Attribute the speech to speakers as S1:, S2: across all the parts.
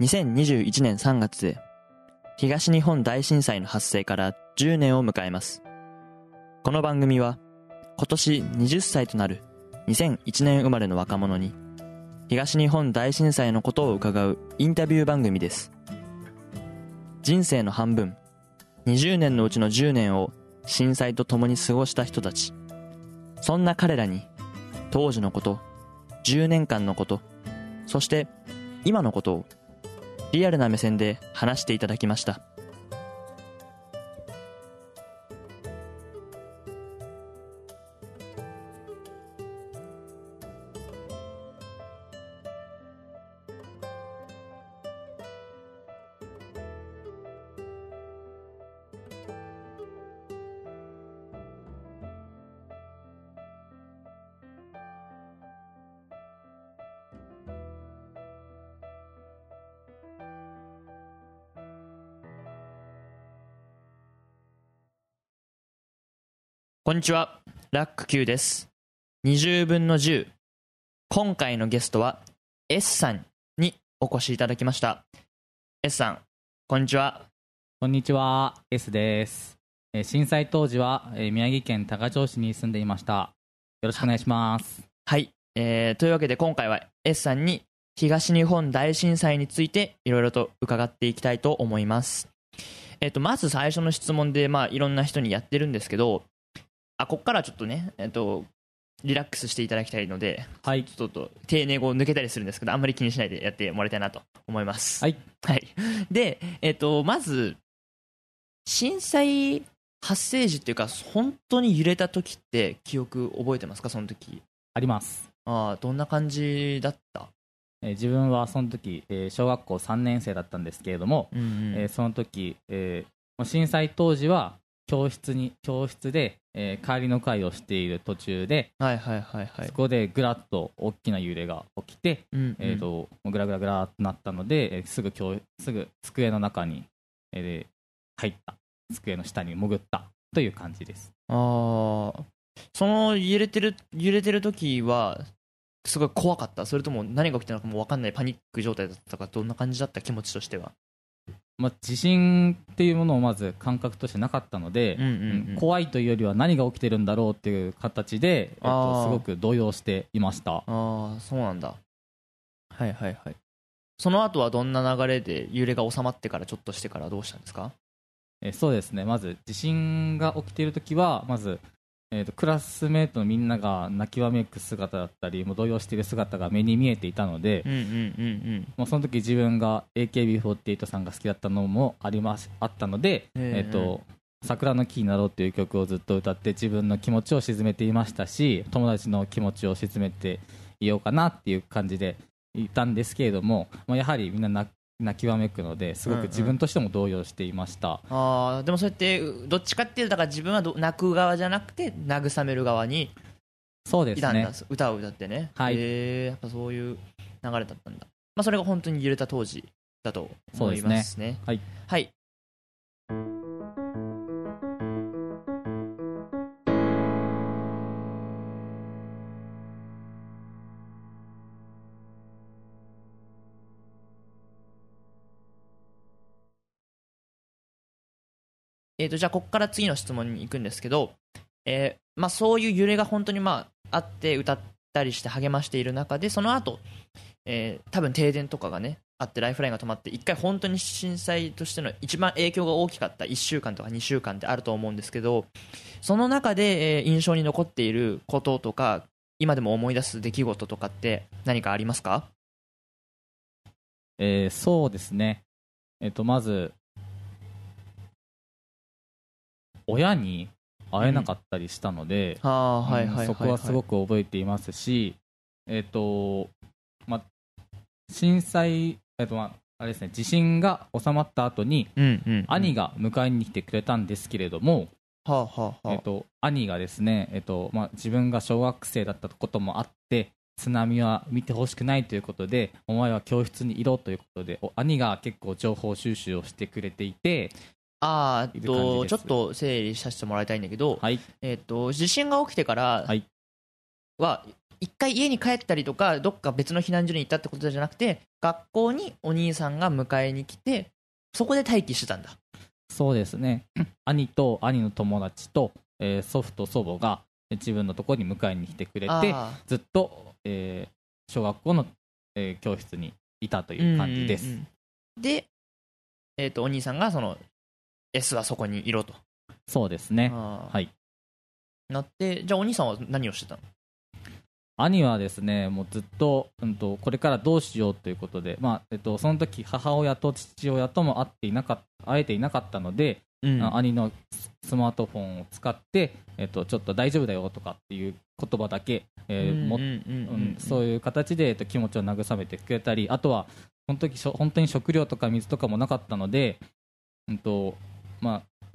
S1: 2021年3月で東日本大震災の発生から10年を迎えます。この番組は今年20歳となる2001年生まれの若者に東日本大震災のことを伺うインタビュー番組です。人生の半分20年のうちの10年を震災と共に過ごした人たち。そんな彼らに当時のこと10年間のことそして今のことをリアルな目線で話していただきました。こんにちは。ラック Q です。20分の10今回のゲストは S さんにお越しいただきました。S さんこんにちは。
S2: こんにちは。S です。えー震災当時はえー宮城県多賀城市に住んでいました。よろしくお願いします。
S1: はい、えー、というわけで今回は S さんに東日本大震災についていろいろと伺っていきたいと思います。えっ、とまず最初の質問でまあいろんな人にやってるんですけどあこっからはちょっとねえっ、とリラックスしていただきたいので
S2: はい。
S1: ちょっと丁寧語抜けたりするんですけどあんまり気にしないでやってもらいたいなと思います。
S2: はい、
S1: はい、で、えっとまず震災発生時っていうか本当に揺れた時って記憶覚えてますか？その時。
S2: あります。
S1: ああどんな感じだった？
S2: えー自分はその時えー小学校3年生だったんですけれども
S1: うんうん。
S2: えーその時えー震災当時は教室に教室でえー帰りの会をしている途中で
S1: はいはいはいはい。
S2: そこでぐらっと大きな揺れが起きて
S1: うんうん。
S2: えー、とぐらぐらぐらっとなったので、えーすぐ教すぐ机の中に、えー入った。机の下に潜った。という感じです。
S1: ああその揺れてる揺れてる時はすごい怖かった。それとも何が起きたのかも分かんない。パニック状態だったかどんな感じだった？気持ちとしては
S2: まあ、地震っていうものをまず感覚としてなかったので、
S1: うんうんうん。
S2: うん怖いというよりは何が起きてるんだろうっていう形で、えっと、すごく動揺していました。
S1: ああそうなんだ。はいはいはい。その後はどんな流れで揺れが収まってからちょっとしてからどうしたんですか？
S2: えーそうですね。まず地震が起きている時はまず、えー、とクラスメートのみんなが泣きわめく姿だったりもう動揺している姿が目に見えていたので、
S1: うんうんうん
S2: もうその時自分が AKB48 さんが好きだったのもありますあったので、
S1: ええ
S2: えっと桜の木になろうという曲をずっと歌って自分の気持ちを沈めていましたし友達の気持ちを沈めていようかなっていう感じでいたんですけれども、まあ、やはりみんな泣泣きわめくのですごく自分としても動揺していました、
S1: ああでもそうやってどっちかっていうとだから自分はど泣く側じゃなくて慰める側に
S2: そうですね。
S1: 歌を歌ってね。
S2: はい。
S1: へえやっぱそういう流れだったんだ。まあそれが本当に揺れた当時だと思いますね。
S2: はい、
S1: はいえー、とじゃあここから次の質問に行くんですけど、えーまあ、そういう揺れが本当にまああって歌ったりして励ましている中でその後、えー多分停電とかがねあってライフラインが止まって一回本当に震災としての一番影響が大きかった1週間とか2週間ってあると思うんですけどその中で、えー印象に残っていることとか今でも思い出す出来事とかって何かありますか？
S2: えーそうですね、えっとまず親に会えなかったりしたので、そこはすご
S1: く
S2: く覚えていますし、えっ、と、ま、震災、えっ、と、ま、あれですね、地震が収まった後に、兄が迎えに来てくれたんですけれども、
S1: はあはあはあ。
S2: えっ、と、兄がですね、えっ、と、ま、自分が小学生だったこともあって、津波は見てほしくないということで、お前は教室にいろということで、お兄が結構情報収集をしてくれていて、
S1: あとちょっと整理させてもらいたいんだけど、
S2: はい、
S1: えっと地震が起きてから
S2: は
S1: 一回家に帰ったりとかどっか別の避難所に行ったってことじゃなくて学校にお兄さんが迎えに来てそこで待機してたんだ。
S2: そうですね。兄と兄の友達と、えー祖父と祖母が自分のところに迎えに来てくれて
S1: あ
S2: ずっと、えー小学校の、えー教室にいたと
S1: ー
S2: いう感じです、
S1: うんうんうん。で、えー、とお兄さんがその S はそこにいろと、
S2: そうですね。はい。
S1: なってじゃあお兄さんは何をしてたの？
S2: 兄はですねもうずっと,、うん、とこれからどうしようということで、まあえっと、その時母親と父親とも会っていなかっ会えていなかったので、
S1: うん。
S2: あ兄のススマートフォンを使って、えっと、ちょっと大丈夫だよとかっていう言葉だけ、そういう形で、えっと、気持ちを慰めてくれたりあとはその時本当に食料とか水とかもなかったので、うんとまあ、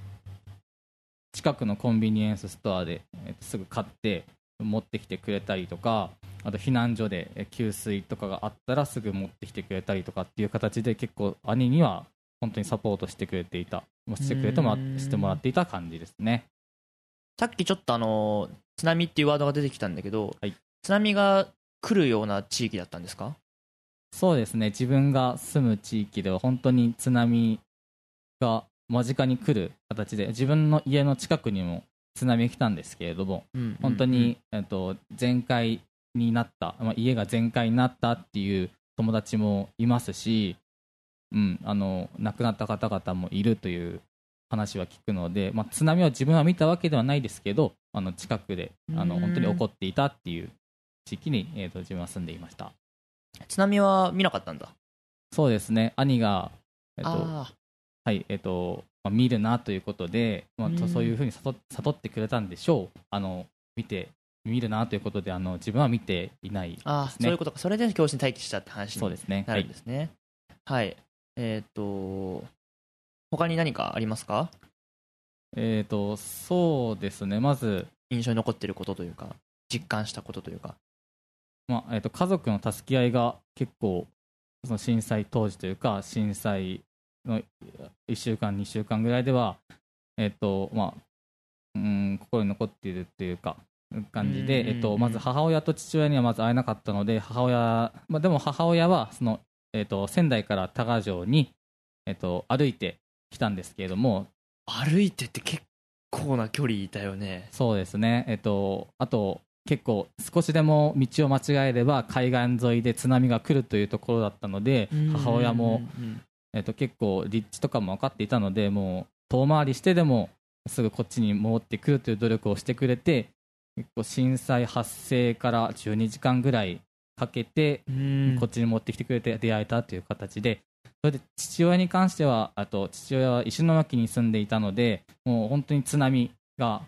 S2: 近くのコンビニエンスストアで、えすぐ買って持ってきてくれたりとかあと避難所でえ給水とかがあったらすぐ持ってきてくれたりとかっていう形で結構兄には本当にサポートしてくれていた。もうしてくれてもしてもらっていた感じですね。
S1: さっきちょっとあの津波っていうワードが出てきたんだけど、
S2: はい。
S1: 津波が来るような地域だったんですか？
S2: そうですね。自分が住む地域では本当に津波が間近に来る形で自分の家の近くにも津波来たんですけれども本当に、えっと、全壊になった、まあ、家が全壊になったっていう友達もいますし、うん、あの亡くなった方々もいるという話は聞くので、まあ、津波は自分は見たわけではないですけどあの近くであの
S1: うん。
S2: 本当に起こっていたっていう地域に、えっと自分は住んでいました。
S1: 津波は見なかったんだ。
S2: そうですね。兄が、えっと
S1: あ
S2: はいえっとまあ、見るなということで、まあ
S1: うん。
S2: とそういうふうに悟悟ってくれたんでしょう。あの見て見るなということであの自分は見ていないです
S1: ーあー、
S2: ね
S1: そういうことか。それで教師に待機したって話に
S2: そうですね。
S1: なるんですね。はい、えっ、と他に何かありますか？
S2: えっ、と、そうですね。まず、
S1: 印象に残ってることというか実感したことというか。
S2: まあえー、と家族の助け合いが結構その震災当時というか震災の1週間2週間ぐらいではえっ、とまあうん心に残っているっていうか感じで、えっとまず母親と父親にはまず会えなかったので母親、まあ、でも母親はその、えっと仙台から多賀城に、えっと歩いてきたんですけれども。
S1: 歩いてって結構な距離だよね。
S2: そうですね、えっと、あと結構少しでも道を間違えれば海岸沿いで津波が来るというところだったので母親も、
S1: うん
S2: えっと、結構立地とかも分かっていたのでもう遠回りしてでもすぐこっちに戻ってくるという努力をしてくれて結構震災発生から12時間ぐらいかけて
S1: うん。
S2: こっちに持ってきてくれて出会えたという形で、それで父親に関しては、あと父親は石巻に住んでいたので、もう本当に津波が、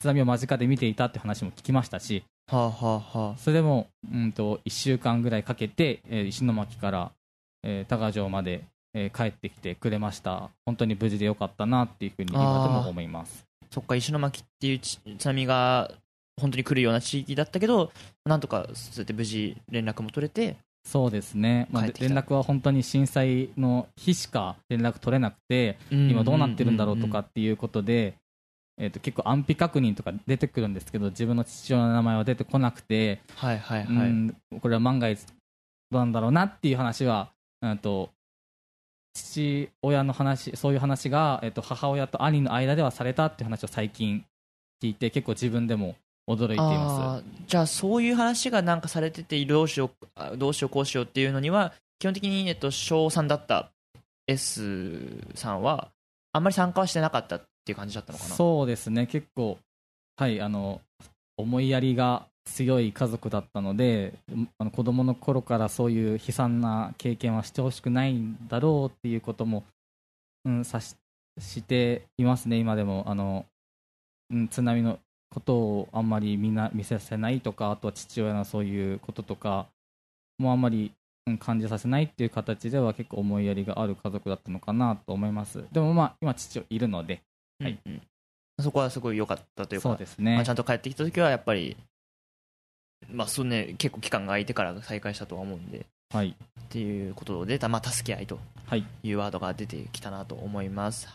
S2: 津波を間近で見ていたって話も聞きましたし、
S1: はあはあはあ。
S2: それでも、うんと、1週間ぐらいかけて、えー石巻から、えー多賀城まで、えー帰ってきてくれました。本当に無事でよかったなっていうふうに今でも思います。
S1: そっか石巻っていうち津波が本当に来るような地域だったけどなんとかそうやって無事連絡も取れて
S2: そうですね、まあ、連絡は本当に震災の日しか連絡取れなくて、今どうなってるんだろうとかっていうことで、えー、と結構安否確認とか出てくるんですけど自分の父親の名前は出てこなくて、
S1: はいはいはい、
S2: うんこれは万が一どうなんだろうなっていう話は、うん、と父親の話そういう話が、えー、と母親と兄の間ではされたっていう話を最近聞いて結構自分でも驚いていま
S1: あーじゃあそういう話がなんかされててどうしようあどうしようこうしようっていうのには基本的に、えっと、小3だった S さんはあんまり参加はしてなかったっていう感じだったのか
S2: す
S1: な？
S2: そうですね。結構はいあの思いやりが強い家族だったのであの子供の頃からそういう悲惨な経験はしてほしくないんだろうっていうことも、うん、さししていますね今でも。あの、うん、津波のことをあんまりみんな見させないとかあとは父親のそういうこととかもあんまり、うん、感じさせないっていう形では結構思いやりがある家族だったのかなと思います。でもまあ今父いるのではい。
S1: うんうんそこはすごい良かったというか
S2: そうですね。
S1: まあ、ちゃんと帰ってきた時はやっぱり、まあそうね、結構期間が空いてから再開したとは思うんで
S2: はい。
S1: っていうことで、まあ、助け合いと
S2: はい。
S1: いうワードが出てきたなと思います。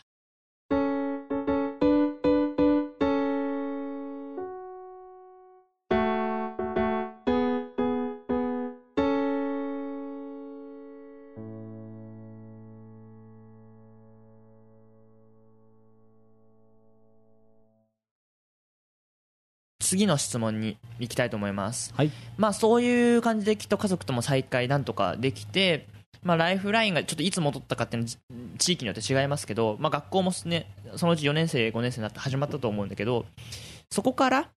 S1: 次の質問に行きたいと思います。
S2: はい。
S1: まあそういう感じできっと家族とも再会なんとかできてまあ、ライフラインがちょっといつ戻ったかっていうのは地域によって違いますけど、まあ、学校もねそのうち4年生5年生になって始まったと思うんだけどそこから、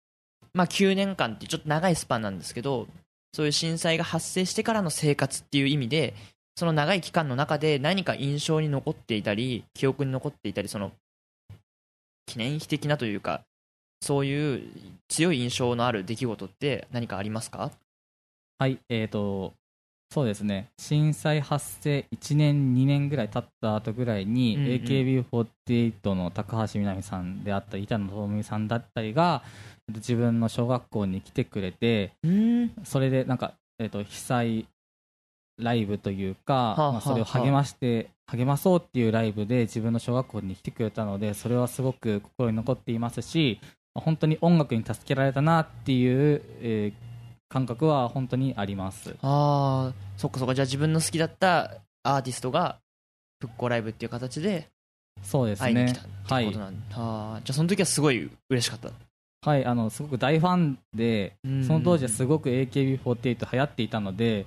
S1: まあ、9年間ってちょっと長いスパンなんですけどそういう震災が発生してからの生活っていう意味でその長い期間の中で何か印象に残っていたり記憶に残っていたりその記念碑的なというかそういう強い印象のある出来事って何かありますか？
S2: はいえーとそうですね。震災発生1年2年ぐらい経った後ぐらいに、
S1: うんうん。
S2: AKB48 の高橋みなみさんであったり板野友美さんだったりがえっと自分の小学校に来てくれて
S1: うん。
S2: それでなんか、えっと被災ライブというか、
S1: はあはあ
S2: まあ、それを励まして励まそうっていうライブで自分の小学校に来てくれたのでそれはすごく心に残っていますし本当に音楽に助けられたなっていう、えー感覚は本当にあります。
S1: ああそっかそっか。じゃあ自分の好きだったアーティストが復興ライブっていう形で
S2: そうですね。
S1: 会いに来たって
S2: はい
S1: ことなんだ、あーじゃあその時はすごい嬉しかった。
S2: はいあのすごく大ファンで
S1: うん。
S2: その当時はすごく AKB48 流行っていたので、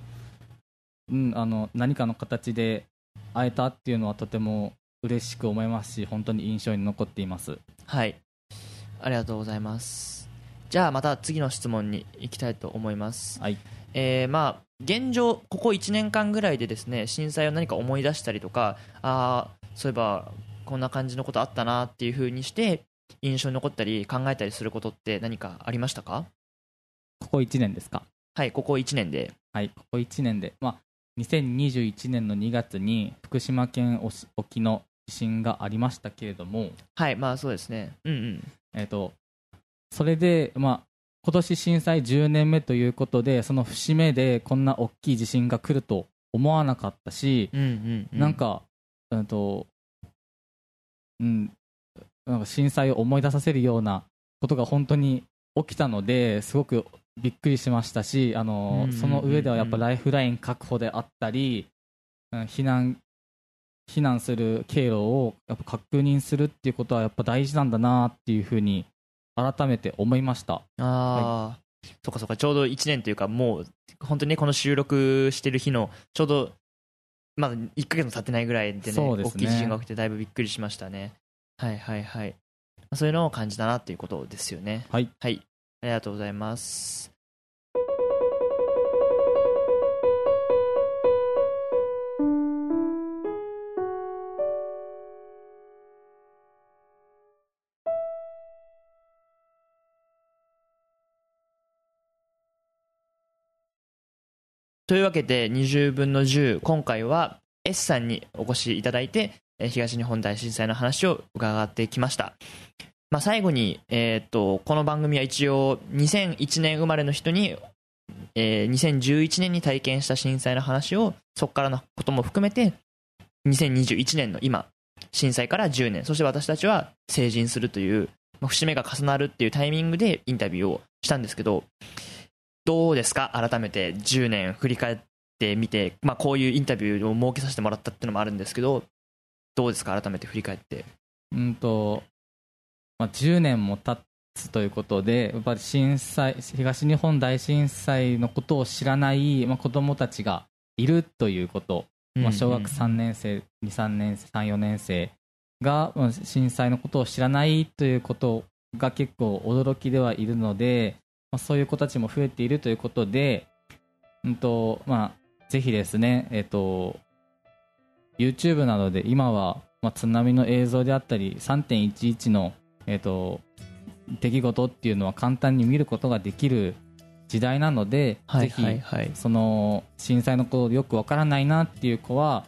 S2: うん、あの何かの形で会えたっていうのはとても嬉しく思いますし本当に印象に残っています。
S1: はいありがとうございます。じゃあまた次の質問に行きたいと思います。
S2: はい。
S1: えーまあ現状ここ1年間ぐらいでですね震災を何か思い出したりとかああそういえばこんな感じのことあったなっていう風にして印象に残ったり考えたりすることって何かありましたか？
S2: ここ1年ですか？
S1: はいここ1年で。
S2: はいここ1年で、まあ、2021年の2月に福島県沖の地震がありましたけれども、
S1: はいまあそうですね。うんうん
S2: えー、とそれで、まあ、今年震災10年目ということでその節目でこんな大きい地震が来ると思わなかったし、
S1: うんうんうん。
S2: なんか、うんと、うん、なんか震災を思い出させるようなことが本当に起きたので、すごくびっくりしましたし、あの、
S1: うんうんうんうん。
S2: その上ではやっぱライフライン確保であったり、うん避難、避難する経路をやっぱ確認するっていうことはやっぱ大事なんだなっていうふうに改めて思いました。
S1: ああ、そっかそっか、ちょうど1年というか、もう、本当にね、この収録してる日の、ちょうど、まだ1ヶ月も経ってないぐらいでね、
S2: ね
S1: 大きい地震が起きて、だいぶびっくりしましたね。はいはいはい。まあそういうのを感じたなっていうことですよね。
S2: はい。
S1: はい。ありがとうございます。というわけで20分の10今回は S さんにお越しいただいて東日本大震災の話を伺ってきました、まあ、最後に、えーとこの番組は一応2001年生まれの人に、えー2011年に体験した震災の話をそこからのことも含めて2021年の今震災から10年そして私たちは成人するという、まあ節目が重なるっていうタイミングでインタビューをしたんですけどどうですか？改めて10年振り返ってみて、まあ、こういうインタビューを設けさせてもらったっていうのもあるんですけどどうですか？改めて振り返って。
S2: うんと、まあ、10年も経つということで、やっぱり震災、東日本大震災のことを知らない、まあ、子供たちがいるということ、まあ、小学3年生、2、3年生、3、4年生が、まあ震災のことを知らないということが結構驚きではいるので、まあ、そういう子たちも増えているということで、うんとまあ、ぜひですね、えっと、YouTube などで今は、まあ、津波の映像であったり3.11の、えっと出来事っていうのは簡単に見ることができる時代なので、
S1: はい
S2: ぜひ、
S1: はいはい。
S2: その震災のことよくわからないなっていう子は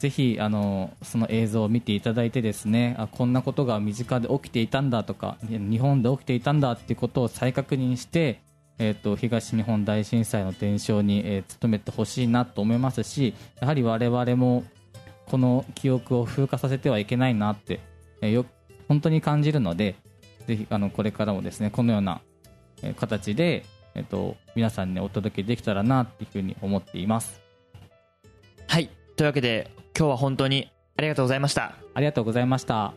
S2: ぜひあのその映像を見ていただいてですねあこんなことが身近で起きていたんだとか日本で起きていたんだっていうことを再確認して、えー、と東日本大震災の伝承に、えー努めてほしいなと思いますしやはり我々もこの記憶を風化させてはいけないなって、えーよ本当に感じるのでぜひあのこれからもですねこのような形で、えっと皆さんにお届けできたらなっていうふうに思っています。
S1: はい。というわけで今日は本当にありがとうございました。
S2: ありがとうございました。